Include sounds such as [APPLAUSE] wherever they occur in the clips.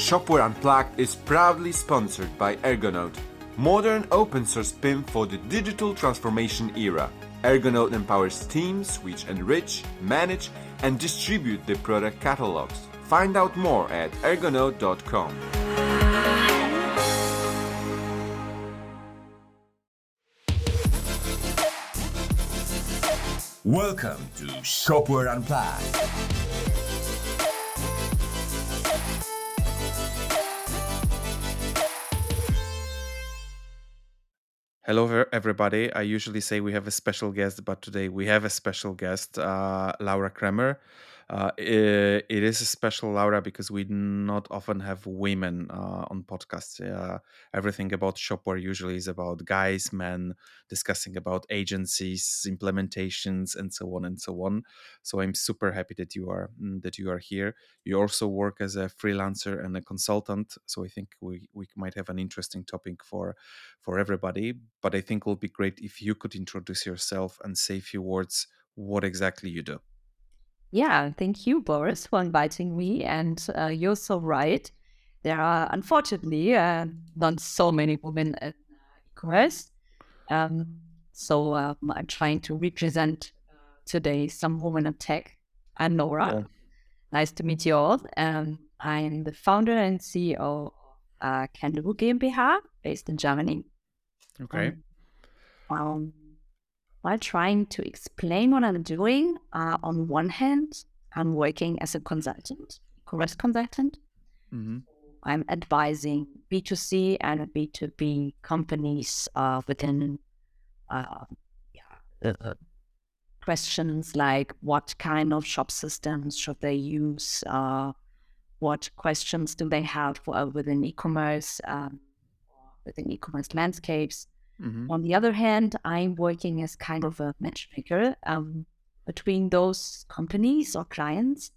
Shopware Unplugged is proudly sponsored by Ergonode, modern open source PIM for the digital transformation era. Ergonode empowers teams which enrich, manage, and distribute the product catalogs. Find out more at ergonode.com. Welcome to Shopware Unplugged. Hello, everybody. I usually say we have a special guest, but today we have a special guest, uh, Laura Kremer. Uh, it is a special Laura because we do not often have women uh, on podcasts. Uh, everything about shopware usually is about guys, men discussing about agencies, implementations, and so on and so on. So I'm super happy that you are mm, that you are here. You also work as a freelancer and a consultant. So I think we we might have an interesting topic for for everybody. But I think it will be great if you could introduce yourself and say a few words. What exactly you do? Yeah, thank you, Boris, for inviting me. And uh, you're so right. There are unfortunately uh, not so many women at e-commerce. Um, so um, I'm trying to represent uh, today some women in tech. I'm Nora. Yeah. Nice to meet you all. Um, I'm the founder and CEO of uh, Kandu GmbH, based in Germany. Okay. Um, while trying to explain what I'm doing, uh, on one hand, I'm working as a consultant, commerce consultant. Mm-hmm. I'm advising B2C and B2B companies uh, within uh, yeah, uh, questions like what kind of shop systems should they use? Uh, what questions do they have for, within e-commerce, um, within e-commerce landscapes? Mm-hmm. On the other hand, I'm working as kind of a matchmaker um, between those companies or clients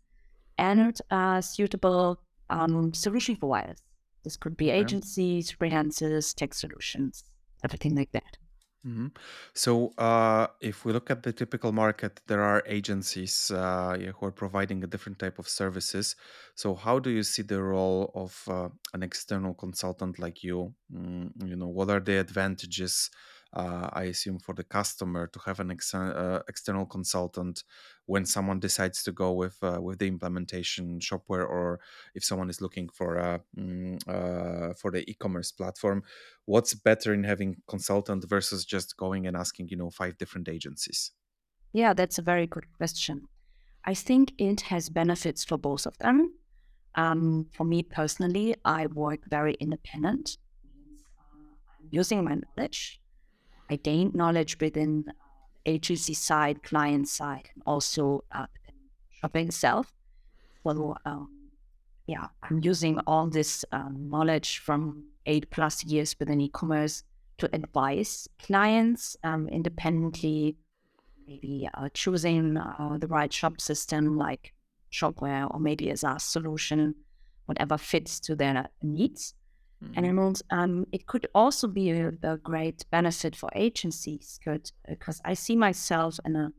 and uh, suitable um, solution providers. This could be agencies, freelancers, tech solutions, everything like that. Mm-hmm. So, uh, if we look at the typical market, there are agencies uh, who are providing a different type of services. So, how do you see the role of uh, an external consultant like you? Mm, you know, what are the advantages uh, I assume for the customer to have an ex- uh, external consultant when someone decides to go with uh, with the implementation shopware or if someone is looking for a mm, uh, for the e-commerce platform what's better in having consultant versus just going and asking you know five different agencies? Yeah that's a very good question. I think it has benefits for both of them. Um, for me personally i work very independent. I'm using my knowledge. I gained knowledge within agency side, client side, and also uh, shopping itself. Well, um, yeah, I'm using all this um, knowledge from eight plus years within e-commerce to advise clients um, independently, maybe uh, choosing uh, the right shop system like Shopware or maybe a solution, whatever fits to their needs. Mm-hmm. And um, it could also be a, a great benefit for agencies because I see myself in a,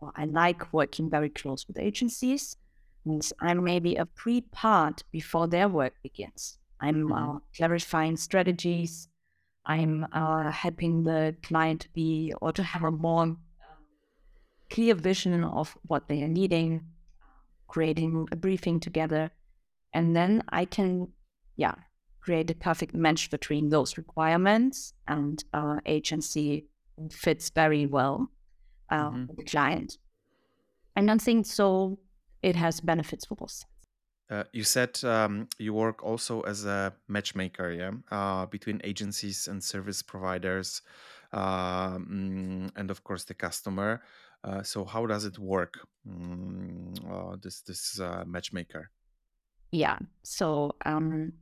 well, I like working very close with agencies. Means I'm maybe a pre part before their work begins. I'm mm-hmm. uh, clarifying strategies. I'm uh, helping the client be or to have a more clear vision of what they are needing, creating a briefing together, and then I can, yeah, create a perfect match between those requirements and our agency fits very well uh, mm-hmm. the client. And I think so it has benefits for both uh, you said um, you work also as a matchmaker, yeah, uh, between agencies and service providers, um, and of course the customer. Uh, so how does it work? Um, this this uh, matchmaker. Yeah. So um,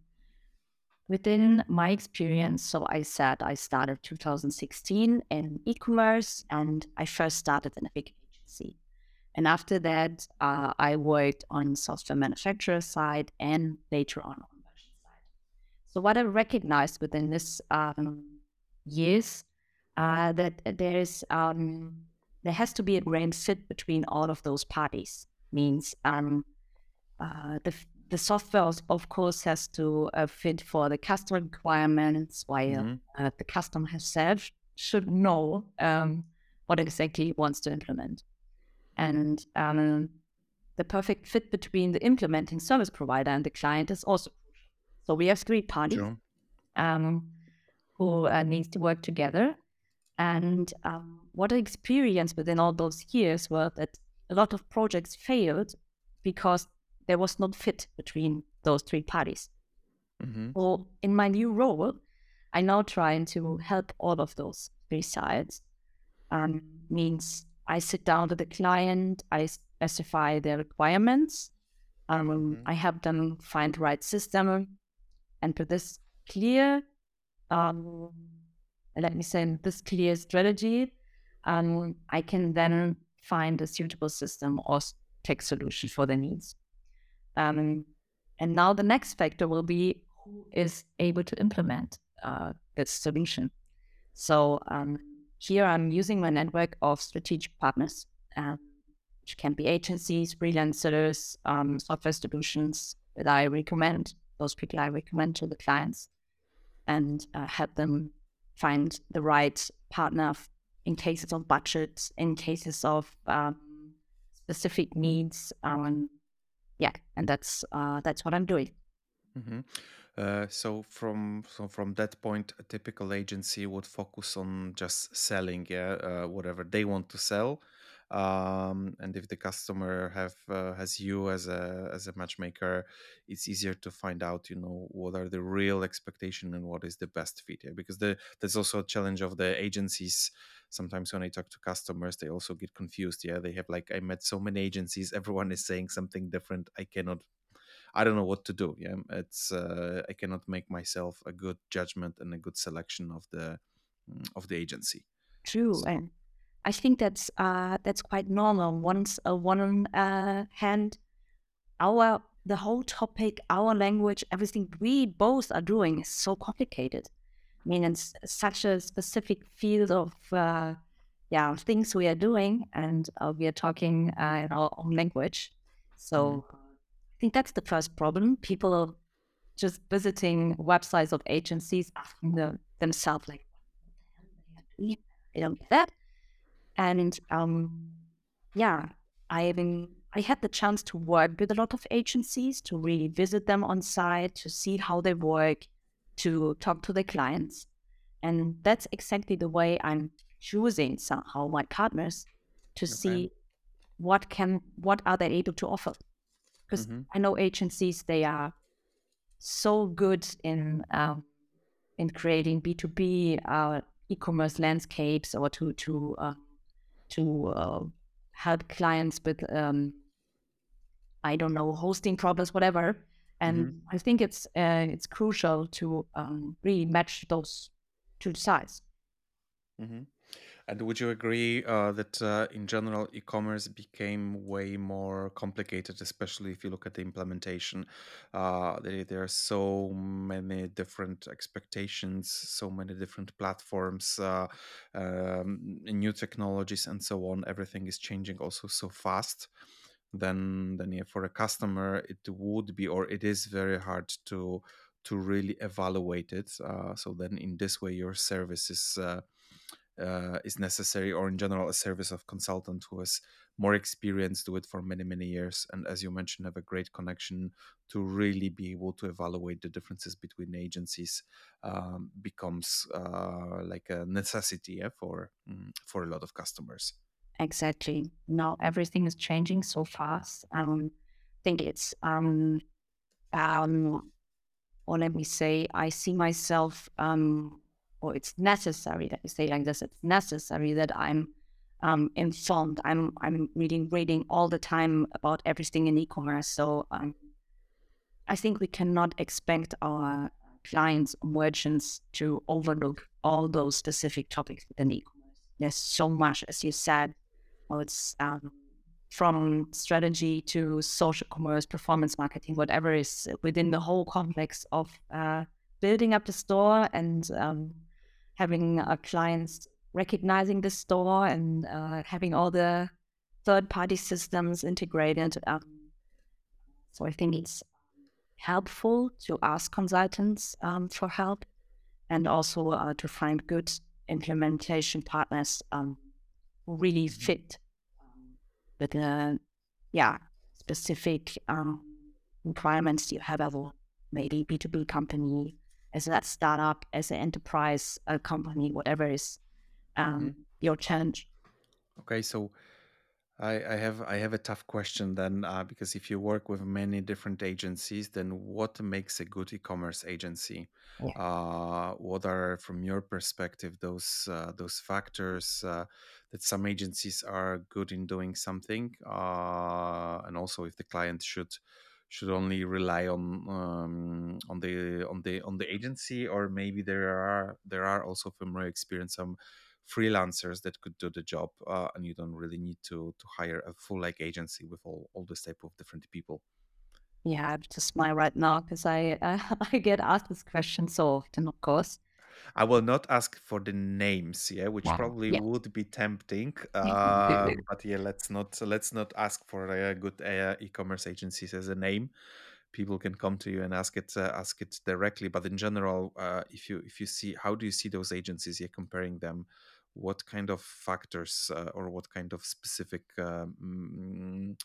within my experience, so I said I started 2016 in e-commerce, and I first started in a big agency. And after that, uh, I worked on software manufacturer side and later on on merchant side. So what I recognized within this um, years uh, that there is um, there has to be a great fit between all of those parties. Means um, uh, the the software, of course, has to uh, fit for the customer requirements, while mm-hmm. uh, the customer himself should know um, what exactly he wants to implement. And um, the perfect fit between the implementing service provider and the client is also so we have three parties sure. um, who uh, needs to work together. And um, what I experienced within all those years were that a lot of projects failed because there was not fit between those three parties. Mm-hmm. So in my new role, I now try to help all of those three sides. Um, means I sit down with the client, I specify their requirements, um, mm-hmm. I help them find the right system, and with this clear, um, let me say, this clear strategy, um, I can then find a suitable system or tech solution for their needs. Um, and now the next factor will be who is able to implement uh, this solution. So um, here I'm using my network of strategic partners, um, which can be agencies, freelancers, um, software solutions that I recommend, those people I recommend to the clients, and uh, help them find the right partner in cases of budget, in cases of um, specific needs, um, yeah, and that's uh, that's what I'm doing. Mm-hmm. Uh, so from so from that point, a typical agency would focus on just selling, yeah, uh, whatever they want to sell. Um, and if the customer have uh, has you as a as a matchmaker, it's easier to find out, you know, what are the real expectation and what is the best fit. Yeah? Because the there's also a challenge of the agencies sometimes when I talk to customers, they also get confused. Yeah, they have like I met so many agencies, everyone is saying something different. I cannot, I don't know what to do. Yeah, it's uh, I cannot make myself a good judgment and a good selection of the mm, of the agency. True, so. and I think that's uh, that's quite normal. Once uh, one uh, hand, our the whole topic, our language, everything we both are doing is so complicated. I mean, it's such a specific field of uh, yeah things we are doing, and uh, we are talking uh, in our own language. So mm. I think that's the first problem. People are just visiting websites of agencies, asking the, themselves like, "I don't get that," and um, yeah, I even I had the chance to work with a lot of agencies to really visit them on site to see how they work to talk to the clients. And that's exactly the way I'm choosing somehow my partners to okay. see what can what are they able to offer. Because mm-hmm. I know agencies they are so good in um, in creating B two B uh, e-commerce landscapes or to to uh, to uh, help clients with um, I don't know hosting problems, whatever. And mm-hmm. I think it's uh, it's crucial to um, really match those two sides. Mm-hmm. And would you agree uh, that uh, in general e-commerce became way more complicated, especially if you look at the implementation? Uh, there, there, are so many different expectations, so many different platforms, uh, um, new technologies, and so on. Everything is changing also so fast then then yeah, for a customer it would be or it is very hard to to really evaluate it. Uh, so then in this way your service is uh, uh, is necessary, or in general a service of consultant who has more experience do it for many many years and as you mentioned have a great connection to really be able to evaluate the differences between agencies um, becomes uh, like a necessity yeah, for mm, for a lot of customers Exactly. Now everything is changing so fast. Um, I think it's um, um, or let me say, I see myself, um, or it's necessary. Let me say like this: it's necessary that I'm um, informed. I'm I'm reading reading all the time about everything in e-commerce. So um, I think we cannot expect our clients merchants to overlook all those specific topics within e-commerce. There's so much, as you said, it's um, from strategy to social commerce, performance marketing, whatever is within the whole complex of uh, building up the store and um, having our clients recognizing the store and uh, having all the third party systems integrated. Um, so I think it's helpful to ask consultants um, for help and also uh, to find good implementation partners um, really fit with the yeah specific um, requirements you have as a maybe B2B company, as a startup, as an enterprise uh, company, whatever is um, Mm-hmm. your challenge. Okay, so I, I have I have a tough question then uh, because if you work with many different agencies, then what makes a good e-commerce agency? Yeah. Uh, what are, from your perspective, those uh, those factors uh, that some agencies are good in doing something, uh, and also if the client should should only rely on um, on the on the on the agency, or maybe there are there are also from your experience some freelancers that could do the job uh, and you don't really need to to hire a full like agency with all, all this type of different people Yeah, I have to smile right now because I uh, [LAUGHS] I get asked this question so often, of course. i will not ask for the names yeah which Yeah. probably Yeah. would be tempting [LAUGHS] uh, but yeah let's not let's not ask for a good uh, e-commerce agencies as a name people can come to you and ask it uh, ask it directly but in general uh, if you if you see how do you see those agencies yeah comparing them what kind of factors uh, or what kind of specific um,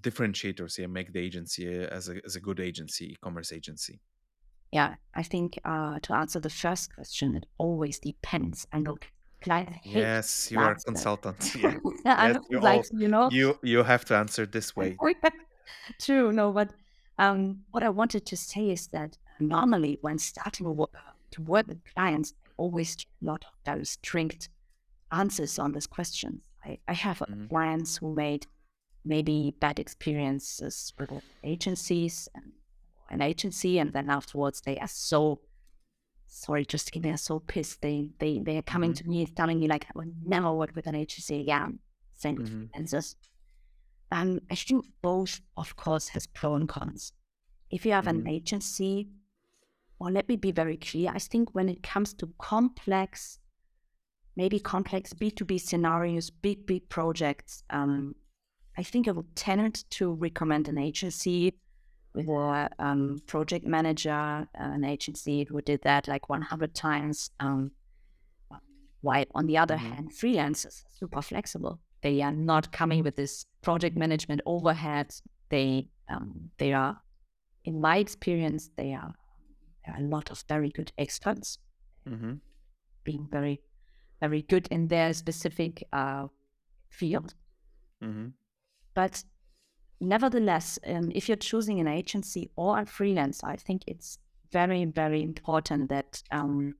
differentiators yeah make the agency uh, as a, as a good agency e-commerce agency? Yeah, I think uh, to answer the first question, it always depends. I know clients hate yes you are a consultant [LAUGHS] yeah. [LAUGHS] Yes you like all you know, you you have to answer this way. [LAUGHS] True, no, but um, what I wanted to say is that normally when starting to work, with clients, always get a lot of very strict answers on these questions. I, I have Mhm. clients who made maybe bad experiences with agencies and an agency, and then afterwards they are so sorry, just they are so pissed. They they they are coming Mhm. to me telling me like I will never work with an agency again. Same freelancers. Um, I think both, of course, has pro and cons. If you have an Mhm. agency, well, let me be very clear. I think when it comes to complex, maybe complex B2B scenarios, big, big projects, um, I think I would tend to recommend an agency with a um, project manager, an agency who did that like 100 times. Um, while on the other Mhm. hand, freelancers are super flexible. They are not coming with this project management overhead. They um, they are, in my experience, they are there are a lot of very good experts Mhm. being very very good in their specific uh, field. Mhm. But nevertheless, um, if you're choosing an agency or a freelance, I think it's very, very important that um,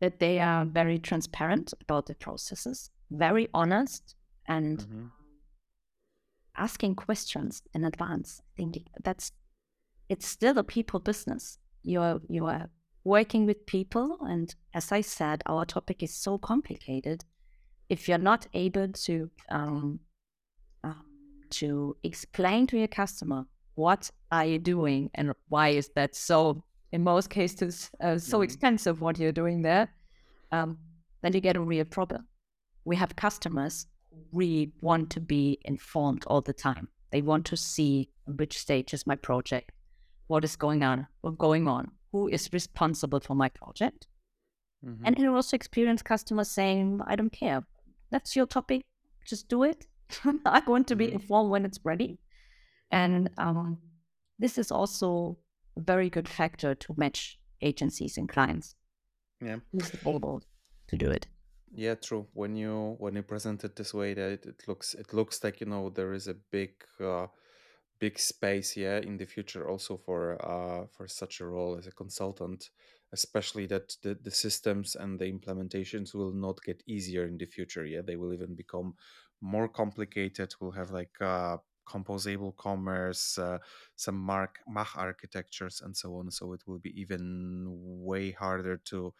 that they are very transparent about the processes, very honest, and Mhm. asking questions in advance. I think that's it's still a people business. You're you are working with people, and as I said, our topic is so complicated. If you're not able to um, um, to explain to your customer what are you doing and why is that so in most cases uh, so Mhm. expensive what you're doing there um, then you get a real problem we have customers who really want to be informed all the time they want to see which stage is my project what is going on what's going on who is responsible for my project Mhm. and I also experience customers saying, I don't care. That's your topic. Just do it. [LAUGHS] I want to be Mhm. informed when it's ready. And um, this is also a very good factor to match agencies and clients. yeah Who's able to do it? Yeah, true. When you when you present it this way, that it, it looks it looks like you know there is a big uh, big space, yeah, in the future also for uh for such a role as a consultant, especially that the, the systems and the implementations will not get easier in the future. Yeah, they will even become more complicated. We'll have like uh composable commerce, uh, some mark Mach architectures, and so on. So it will be even way harder to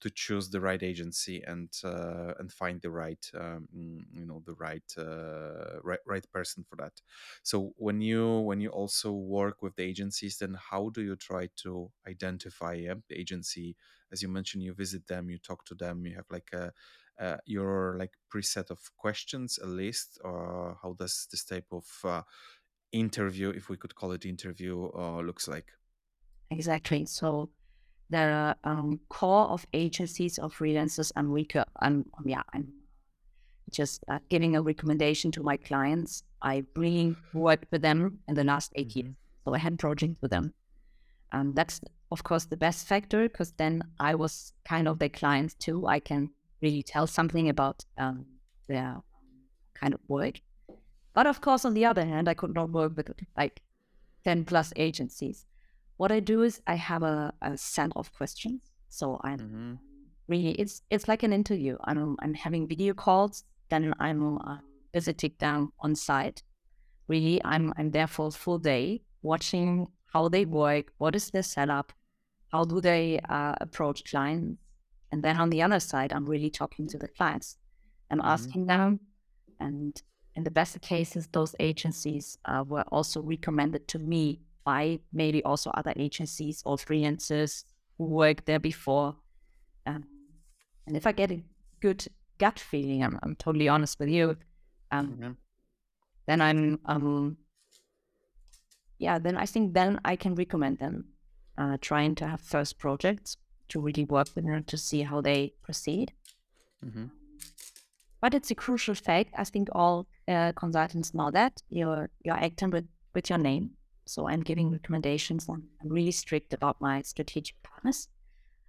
to choose the right agency and uh, and find the right um, you know the right uh, right right person for that so when you when you also work with the agencies then how do you try to identify yeah, the agency as you mentioned you visit them you talk to them you have like a uh, your like preset of questions a list or how does this type of uh, interview, if we could call it interview, uh, looks like. Exactly. So the um, core of agencies of freelancers and recur and yeah, I'm just uh, giving a recommendation to my clients. I really worked with them in the last 8 mm-hmm. years, so I had projects with them, and that's of course the best factor because then I was kind of their client too. I can really tell something about um, their kind of work. But of course, on the other hand, I could not work with like 10 plus agencies. What I do is I have a, a set of questions. So I'm mm-hmm. really, it's it's like an interview. I'm, I'm having video calls, then I'm uh, visiting them on site. Really, I'm, I'm there for a full day watching how they work, what is their setup, how do they uh, approach clients. And then on the other side, I'm really talking to the clients. I'm mm-hmm. asking them, and in the best cases, those agencies uh, were also recommended to me by maybe also other agencies or freelancers who worked there before. Um, and if I get a good gut feeling, I'm, I'm totally honest with you, um, mm-hmm. then I'm, um, yeah, then I think then I can recommend them uh, trying to have first projects to really work with them to see how they proceed. Mm-hmm. But it's a crucial fact. I think all uh, consultants know that you're you're acting with, with your name. So I'm giving recommendations. I'm, I'm really strict about my strategic partners,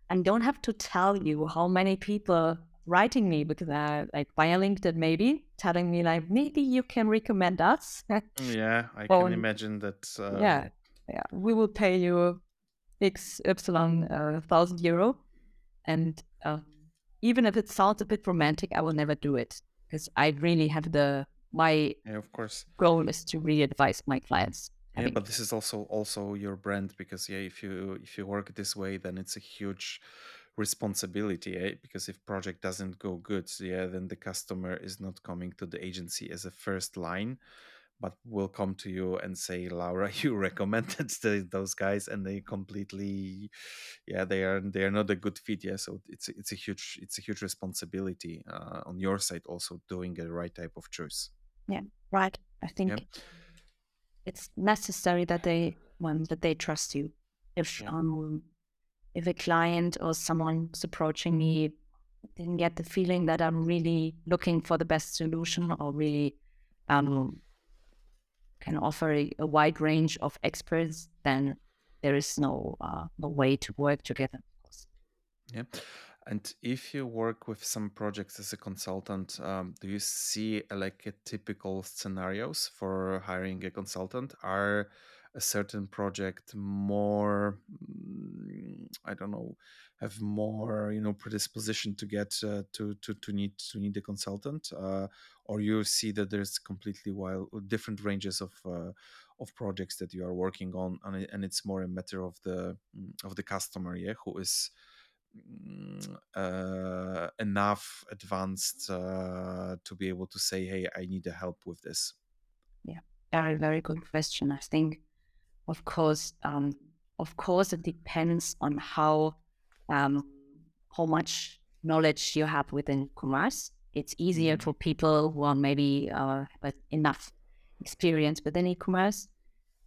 and don't have to tell you how many people writing me because uh, like via LinkedIn maybe telling me like maybe you can recommend us. yeah, I [LAUGHS] can imagine that. Uh... Yeah, yeah, we will pay you X Y uh, thousand euro, and uh, even if it sounds a bit romantic, I will never do it because I really have the my yeah, of course goal is to really advise my clients. Yeah, but this is also also your brand because yeah, if you if you work this way, then it's a huge responsibility eh? because if project doesn't go good yeah then the customer is not coming to the agency as a first line but will come to you and say laura [LAUGHS] you recommended the, those guys and they completely yeah they are they are not a good fit yeah so it's it's a huge it's a huge responsibility uh, on your side also doing the right type of choice yeah right i think yeah. It's necessary that they one that they trust you if yeah. um if a client or someone's approaching me didn't get the feeling that i'm really looking for the best solution or really um can offer a, a wide range of experts, then there is no uh, no way to work together. Yeah. And if you work with some projects as a consultant, um, do you see uh, like a typical scenarios for hiring a consultant? Are a certain project more, mm, I don't know, have more you know predisposition to get uh, to to to need to need a consultant, uh, or you see that there's completely wild different ranges of uh, of projects that you are working on, and, it's more a matter of the mm, of the customer, yeah, who is uh, enough advanced uh, to be able to say, "Hey, I need help with this." Yeah, very very good question. I think, of course, um, of course, it depends on how um, how much knowledge you have within commerce. It's easier mm-hmm. for people who are maybe uh, with enough experience within e-commerce.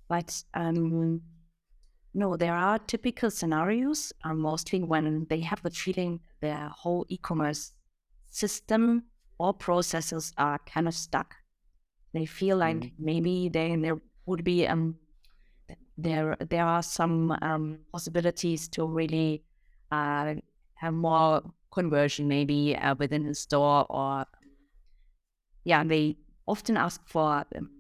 But um, no, there are typical scenarios, uh, mostly when they have the feeling their whole e-commerce system or processes are kind of stuck. They feel like mm-hmm. maybe they, there would be um, there there are some um, possibilities to really uh, have more conversion maybe uh, within the store or yeah they often ask for, um,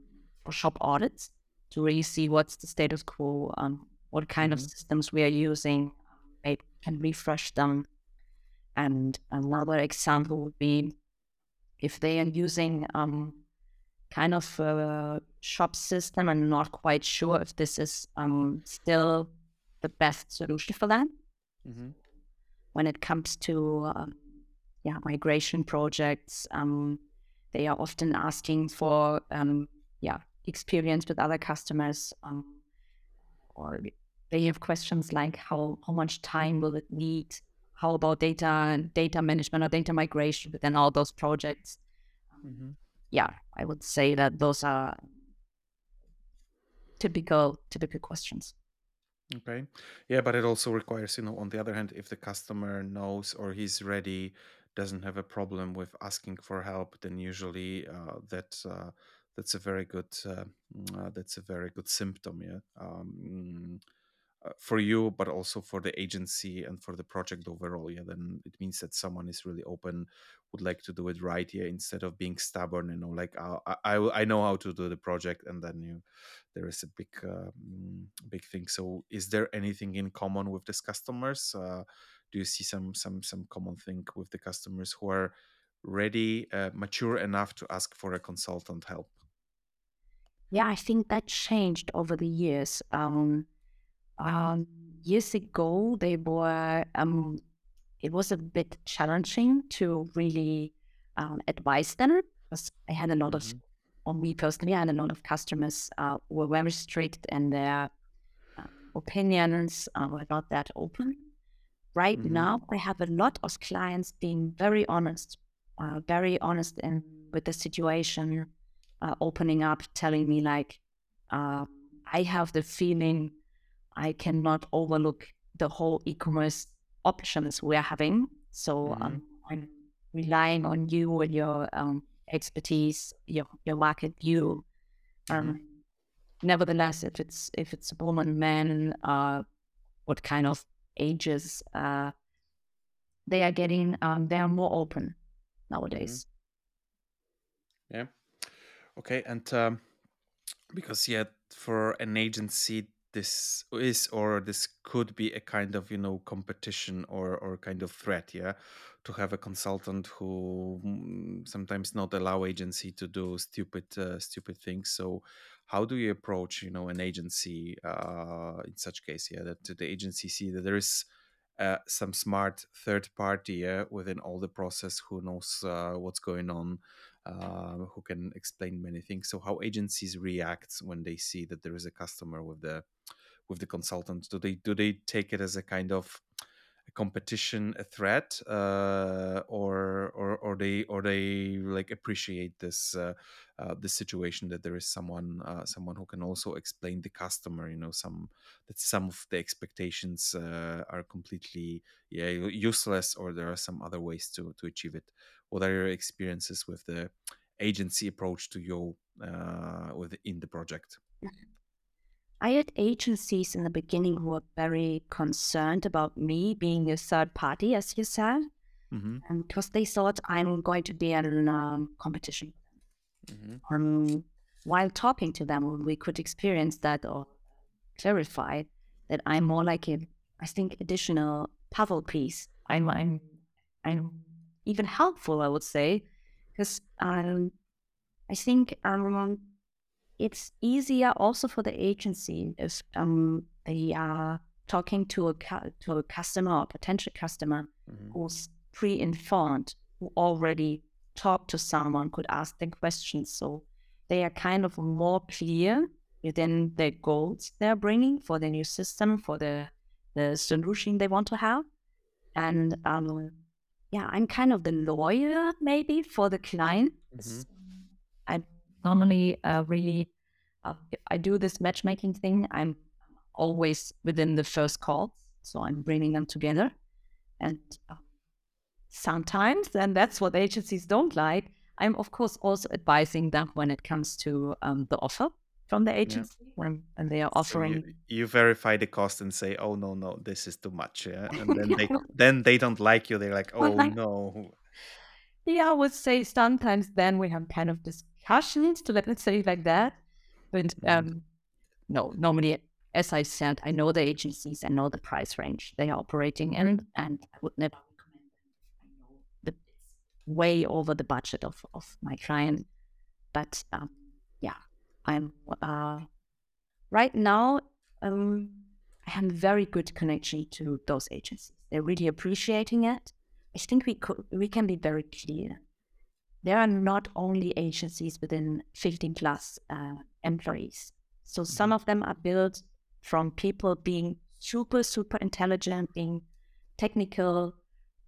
for shop audits to really see what's the status quo um, what kind mm-hmm. of systems we are using they can refresh them and another example would be if they are using um, kind of a shop system and not quite sure if this is um, still the best solution for them. Mm-hmm when it comes to um, yeah migration projects. Um, they are often asking for um, yeah experience with other customers, um, or they have questions like how how much time will it need? How about data and data management or data migration within all those projects? Mm-hmm. Yeah, I would say that those are typical typical questions. Okay. Yeah, but it also requires, you know, on the other hand, if the customer knows or he's ready, doesn't have a problem with asking for help, then usually uh, that uh, that's a very good uh, mm, uh, that's a very good symptom. Yeah. Um, uh, for you, but also for the agency and for the project overall. Yeah, then it means that someone is really open, would like to do it right. Yeah, instead of being stubborn, you know, like uh, I, I, I know how to do the project, and then you, there is a big, uh, mm, big thing. So, is there anything in common with these customers? Uh, do you see some, some, some common thing with the customers who are ready, uh, mature enough to ask for a consultant help? Yeah, I think that changed over the years. Um, um, years ago, they were, um, it was a bit challenging to really um, advise them because I had a lot of, mm-hmm. on me personally, I had a lot of customers uh, were very strict and their uh, opinions uh, were not that open. Right mm-hmm. now, I have a lot of clients being very honest, uh, very honest in with the situation, uh, opening up, telling me like, uh, I have the feeling I cannot overlook the whole e-commerce options we're having. So mm-hmm. um, I'm relying on you and your um, expertise, your your market view. Um, mm-hmm. Nevertheless, if it's if it's a woman, man, uh, what kind of ages uh, they are getting, um, they are more open nowadays. Mm-hmm. Yeah. Okay, and um, because yeah, for an agency this is or this could be a kind of you know competition or or kind of threat yeah to have a consultant who mm, sometimes not allow agency to do stupid uh, stupid things. So how do you approach you know an agency uh, in such case yeah that the agency see that there is uh, some smart third party yeah, within all the process who knows uh, what's going on uh, who can explain many things. So how agencies react when they see that there is a customer with the with the consultant. Do they do they take it as a kind of a competition a threat uh, or or or they or they like appreciate this uh, uh, the situation that there is someone uh, someone who can also explain the customer you know some that some of the expectations uh, are completely yeah useless or there are some other ways to to achieve it what are your experiences with the agency approach to your uh, within the project I had agencies in the beginning who were very concerned about me being a third party, as you said, mm-hmm. because they thought I'm going to be in um, competition. Mm-hmm. Um, while talking to them, we could experience that or clarify that I'm more like a, I think, additional puzzle piece. I'm, I'm, I'm even helpful, I would say, because um, I think um, it's easier also for the agency if um, they are talking to a to a customer or potential customer mm-hmm. who's pre-informed, who already talked to someone, could ask them questions. So they are kind of more clear within the goals they're bringing for the new system, for the the solution they want to have. And um, yeah, I'm kind of the lawyer maybe for the client. Mm-hmm. I normally uh, really, uh, if I do this matchmaking thing, I'm always within the first call. So I'm bringing them together. And uh, sometimes, and that's what agencies don't like, I'm of course also advising them when it comes to um, the offer from the agency yeah. when and they are offering. So you, you, verify the cost and say, "Oh no, no, this is too much," yeah? [LAUGHS] and then they then they don't like you. They're like, "Oh well, no." Yeah, I would say sometimes then we have kind of discussions to let me say like that. But mm-hmm. um, no, normally, as I said, I know the agencies, I know the price range they are operating in, mm-hmm. and I would never recommend them. I know it's way over the budget of, of my client. But um, I'm uh, right now. Um, I have a very good connection to those agencies. They're really appreciating it. I think we could we can be very clear there are not only agencies within 15 plus uh, employees. So some mm-hmm. of them are built from people being super, super intelligent, being technical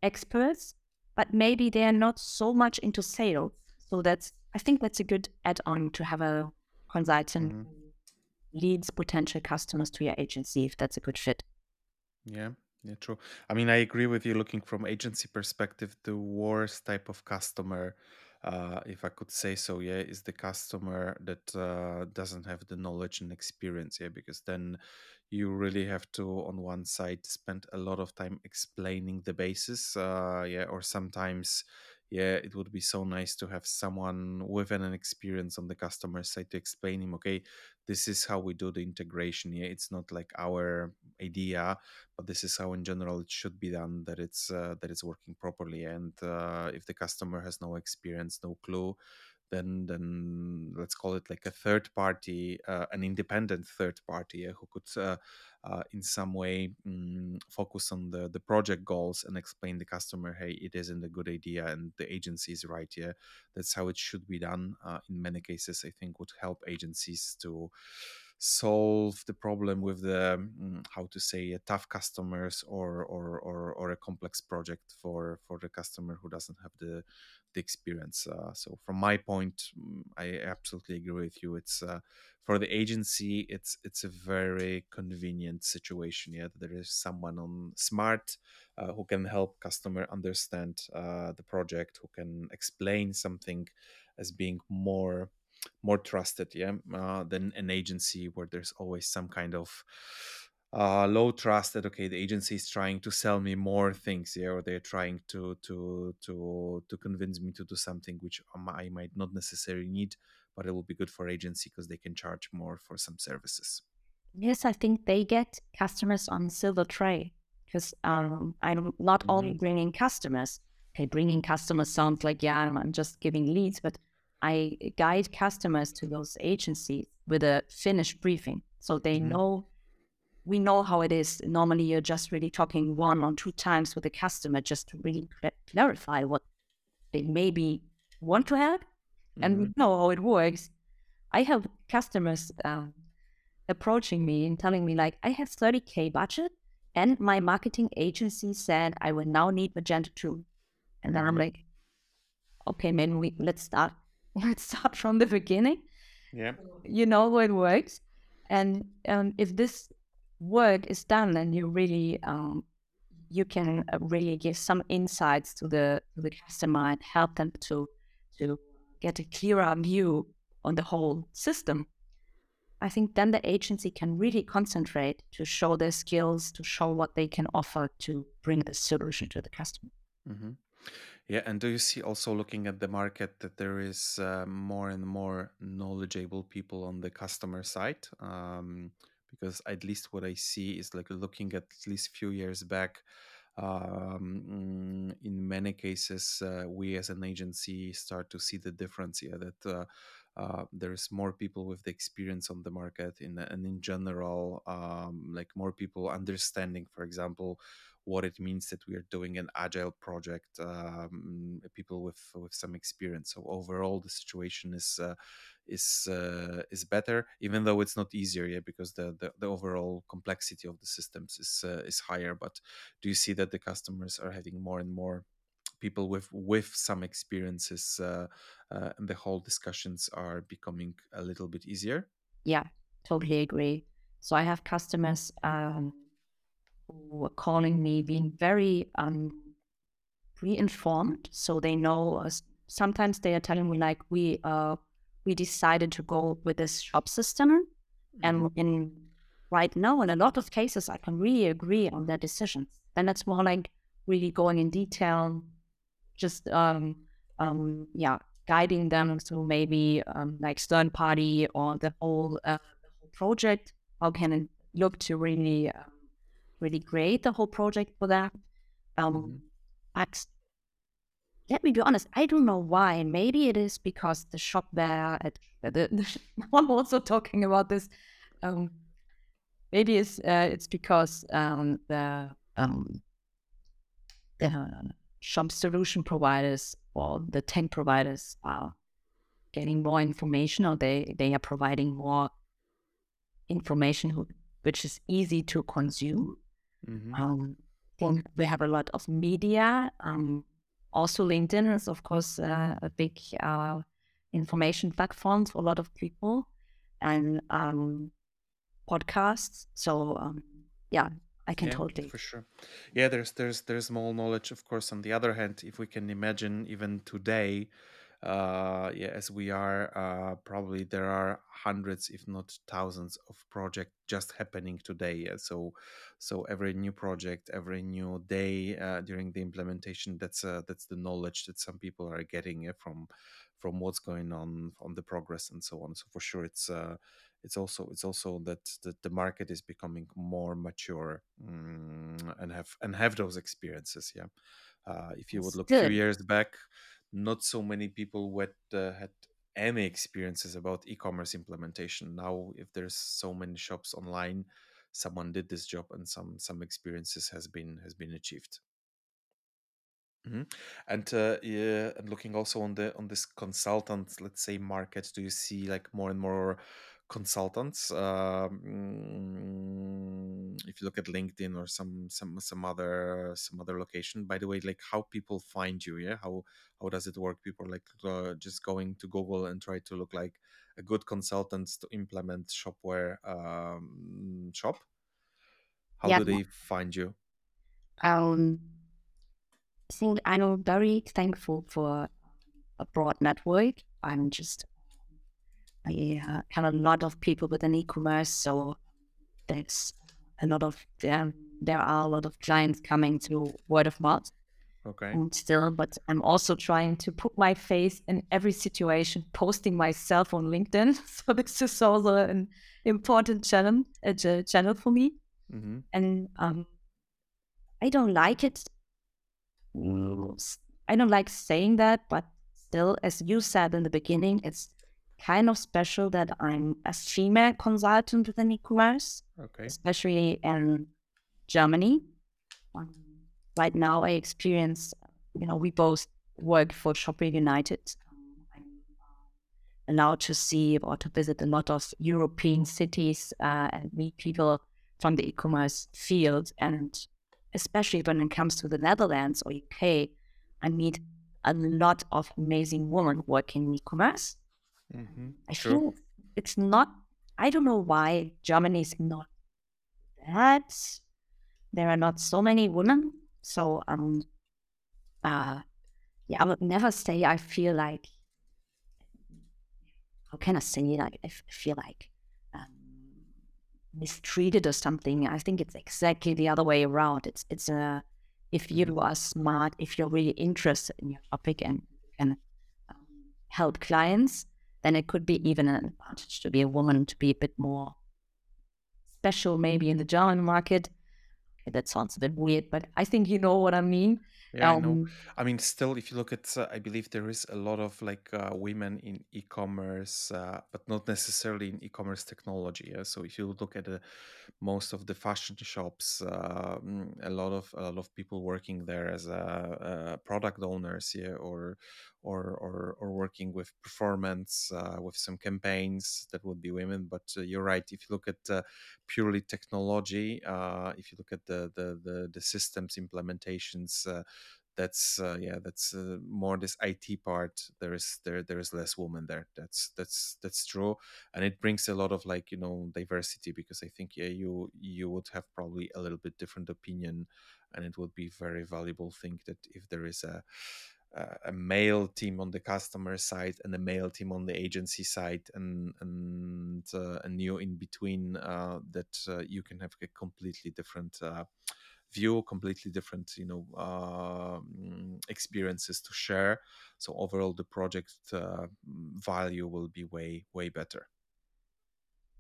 experts, but maybe they are not so much into sales. So that's, I think that's a good add on to have a consultant mm-hmm. leads potential customers to your agency if that's a good fit. Yeah, yeah, true. I mean, I agree with you. Looking from agency perspective, the worst type of customer, uh, if I could say so, yeah, is the customer that uh, doesn't have the knowledge and experience. Yeah, because then you really have to, on one side, spend a lot of time explaining the basis. Uh, yeah, or sometimes yeah, it would be so nice to have someone with an experience on the customer side to explain him, okay, this is how we do the integration. Yeah, it's not like our idea, but this is how in general it should be done. That it's uh, that it's working properly. And uh, if the customer has no experience, no clue, then then let's call it like a third party, uh, an independent third party who could uh, in some way um, focus on the the project goals and explain the customer, hey, it isn't a good idea, and the agency is right. here that's how it should be done. Uh, in many cases, I think would help agencies to solve the problem with the mm, how to say tough customers or, or or or a complex project for for the customer who doesn't have the the experience uh, so from my point mm, i absolutely agree with you it's uh, for the agency it's it's a very convenient situation yeah there is someone on smart uh, who can help customer understand uh, the project who can explain something as being more more trusted yeah uh, than an agency where there's always some kind of uh, low trust that okay the agency is trying to sell me more things yeah or they're trying to to to to convince me to do something which i might not necessarily need but it will be good for agency because they can charge more for some services yes i think they get customers on silver tray because um, i'm not mm-hmm. only bringing customers okay bringing customers sounds like yeah I'm, I'm just giving leads but I guide customers to those agencies with a finished briefing. So they mm-hmm. know, we know how it is. Normally, you're just really talking one or two times with the customer just to really clarify what they maybe want to have mm-hmm. and we mm-hmm. know how it works. I have customers um, approaching me and telling me, like, I have 30K budget and my marketing agency said I will now need Magento 2. And then I'm mm-hmm. like, okay, maybe we, let's start [LAUGHS] let's start from the beginning. Yeah. You know how it works. And um, if this work is done, and you really um, you can uh, really give some insights to the to the customer and help them to to get a clearer view on the whole system. I think then the agency can really concentrate to show their skills, to show what they can offer to bring the solution to the customer. Mm-hmm. Yeah, and do you see also looking at the market that there is uh, more and more knowledgeable people on the customer side? Um, because at least what I see is like looking at least few years back. Um, in many cases, uh, we as an agency start to see the difference here that uh, uh, there's more people with the experience on the market in, and in general um, like more people understanding for example what it means that we are doing an agile project um, people with with some experience so overall the situation is uh, is uh, is better even though it's not easier yet because the, the, the overall complexity of the systems is uh, is higher. But do you see that the customers are having more and more people with with some experiences uh, uh, and the whole discussions are becoming a little bit easier? Yeah totally agree. So i have customers um, who are calling me being very um, pre-informed so they know sometimes they are telling me like we uh we decided to go with this shop system mm-hmm. and in right now in a lot of cases i can really agree on their decisions and that's more like really going in detail just um um yeah guiding them through maybe um, like third party or the whole, uh, the whole project how can it look to really um, really create the whole project for that. Um, mm-hmm. But let me be honest, I don't know why. Maybe it is because the shop there, at, the, the, [LAUGHS] I'm also talking about this. Um, maybe it's uh, it's because um, the um, the shop solution providers or the tech providers are getting more information, or they they are providing more information which is easy to consume. Mm-hmm. Um, we have a lot of media. Um, also, LinkedIn is, of course, uh, a big uh, information platform for a lot of people. And um, podcasts. So um, yeah, I can yeah, totally for sure. Yeah, there's there's there's more knowledge, of course. On the other hand, if we can imagine even today, uh, yeah, as we are, uh, probably there are hundreds, if not thousands, of projects just happening today. Yeah? So, so every new project, every new day uh, during the implementation, that's uh, that's the knowledge that some people are getting from from what's going on on the progress and so on. So for sure, it's uh, it's also it's also that, that the market is becoming more mature mm, and have and have those experiences. Yeah, uh, if you would look a few years back, not so many people would uh, had any experiences about e-commerce implementation. Now, if there's so many shops online, someone did this job and some some experiences has been has been achieved. hmm And uh, yeah, and looking also on the on this consultant, let's say market, do you see like more and more consultants? Um, if you look at LinkedIn or some some some other some other location. By the way, like how people find you, yeah? How how does it work? People like uh, just going to Google and try to look like a good consultant to implement Shopware um, shop. How yeah. do they find you? Um, I think I'm very thankful for a broad network. I'm just I uh, have a lot of people within e-commerce, so there's a lot of um, there are a lot of clients coming to word of mouth. Okay. And still, but I'm also trying to put my face in every situation, posting myself on LinkedIn. [LAUGHS] So this is also an important channel, a channel for me. Mm-hmm. And um, I don't like it. I don't like saying that, but still, as you said in the beginning, it's kind of special that I'm a female consultant within e-commerce, okay. especially in Germany. Um, right now, I experience, you know, we both work for Shopping United. I'm allowed to see or to visit a lot of European cities uh, and meet people from the e-commerce field. And especially when it comes to the Netherlands or UK, I meet a lot of amazing women working in e-commerce Mm-hmm. I sure. feel it's not. I don't know why Germany is not that. There are not so many women. So um, uh, yeah, I would never say I feel like. How can I say like I feel like um, mistreated or something? I think it's exactly the other way around. It's it's a if you mm-hmm. are smart, if you're really interested in your topic and can um, help clients, then it could be even an advantage to be a woman to be a bit more special, maybe in the German market. That sounds a bit weird, but I think you know what I mean. Yeah, um, I know. Um, I mean, still, if you look at, uh, I believe there is a lot of like uh, women in e-commerce, uh, but not necessarily in e-commerce technology. Yeah? So if you look at uh, most of the fashion shops, um, a lot of a lot of people working there as a, product owners, yeah, or or or, or working with performance, uh, with some campaigns that would be women. But uh, you're right. If you look at purely technology, if you look at the the the, the systems implementations that's uh, yeah that's uh, more this IT part there is there there is less woman there. That's that's that's true and it brings a lot of like you know diversity because I think yeah you you would have probably a little bit different opinion and it would be very valuable thing that if there is a a male team on the customer side and a male team on the agency side and and uh, and you in between uh, that uh, you can have a completely different uh, view completely different you know uh, experiences to share. So overall the project uh, value will be way way better.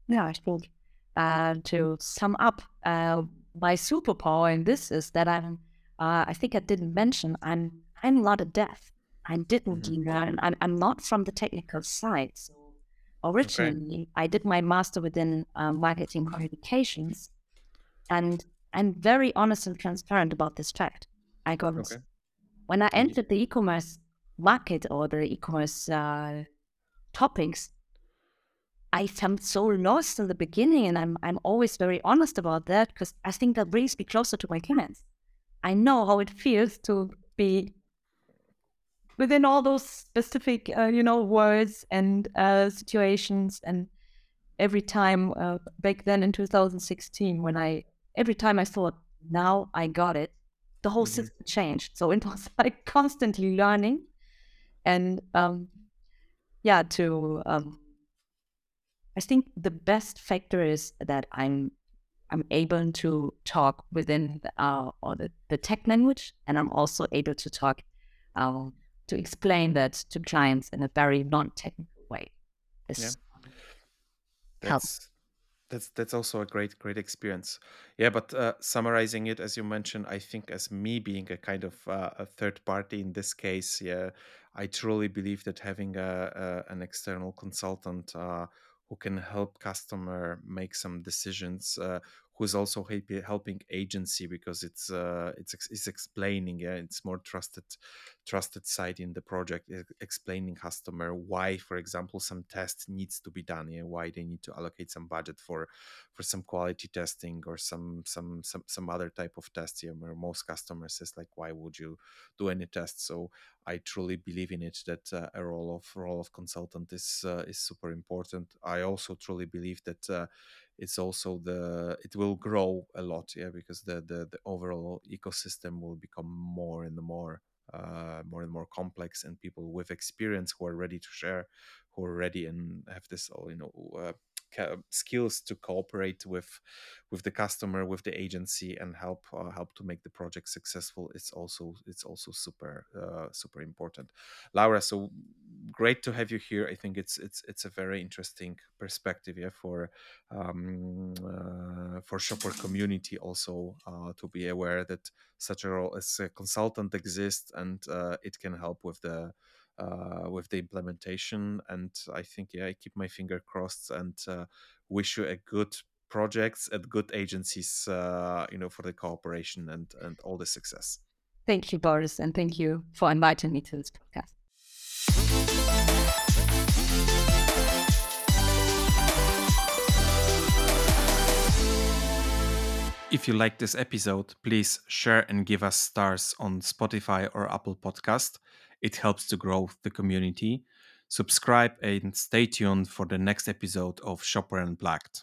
Yeah i think uh, to sum up uh, my superpower in this is that i'm uh, i think i didn't mention i'm i'm not a deaf i didn't mm-hmm. learn. I'm, I'm not from the technical side. So originally okay. i did my master within uh, marketing communications. And I'm very honest and transparent about this fact. I got okay. when I entered the e-commerce market or the e-commerce uh, topics, I felt so lost in the beginning, and I'm I'm always very honest about that because I think that brings me closer to my clients. I know how it feels to be within all those specific, uh, you know, words and uh, situations, and every time uh, back then in 2016, when I every time I thought, now I got it, the whole mm-hmm. system changed. So it [LAUGHS] was like constantly learning, and um, yeah, to um, I think the best factor is that I'm I'm able to talk within the, uh, or the, the tech language, and I'm also able to talk uh, to explain that to clients in a very non-technical way. This yeah. helps that's that's also a great great experience. Yeah but uh, summarizing it as you mentioned i think as me being a kind of uh, a third party in this case yeah i truly believe that having a, a an external consultant uh, who can help customer make some decisions uh, who's also helping agency because it's uh, it's it's explaining yeah it's more trusted trusted side in the project explaining customer why for example some test needs to be done yeah why they need to allocate some budget for for some quality testing or some some some some other type of test yeah where most customers is like why would you do any test? So i truly believe in it that uh, a role of role of consultant is uh, is super important. I also truly believe that uh, it's also the it will grow a lot yeah because the the, the overall ecosystem will become more and more uh, more and more complex and people with experience who are ready to share who are ready and have this all you know uh, skills to cooperate with with the customer with the agency and help uh, help to make the project successful it's also it's also super uh, super important. Laura so great to have you here. I think it's it's it's a very interesting perspective yeah for um, uh, for shopware community also uh, to be aware that such a role as a consultant exists and uh, it can help with the uh, with the implementation. And I think, yeah, I keep my finger crossed and uh, wish you a good projects at good agencies, uh, you know, for the cooperation and and all the success. Thank you, Borys, and thank you for inviting me to this podcast. If you like this episode, please share and give us stars on Spotify or Apple Podcast. It helps to grow the community. Subscribe and stay tuned for the next episode of Shopware Unplugged.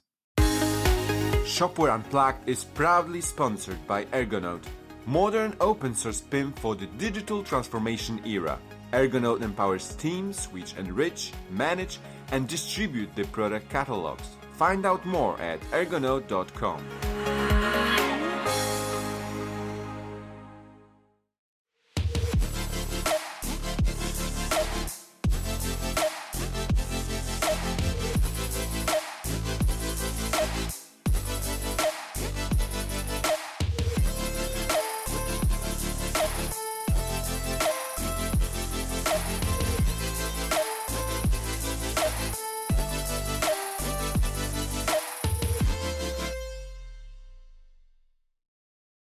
Shopware Unplugged is proudly sponsored by Ergonode, modern open source PIM for the digital transformation era. Ergonode empowers teams which enrich, manage, and distribute the product catalogs. Find out more at ergonode.com.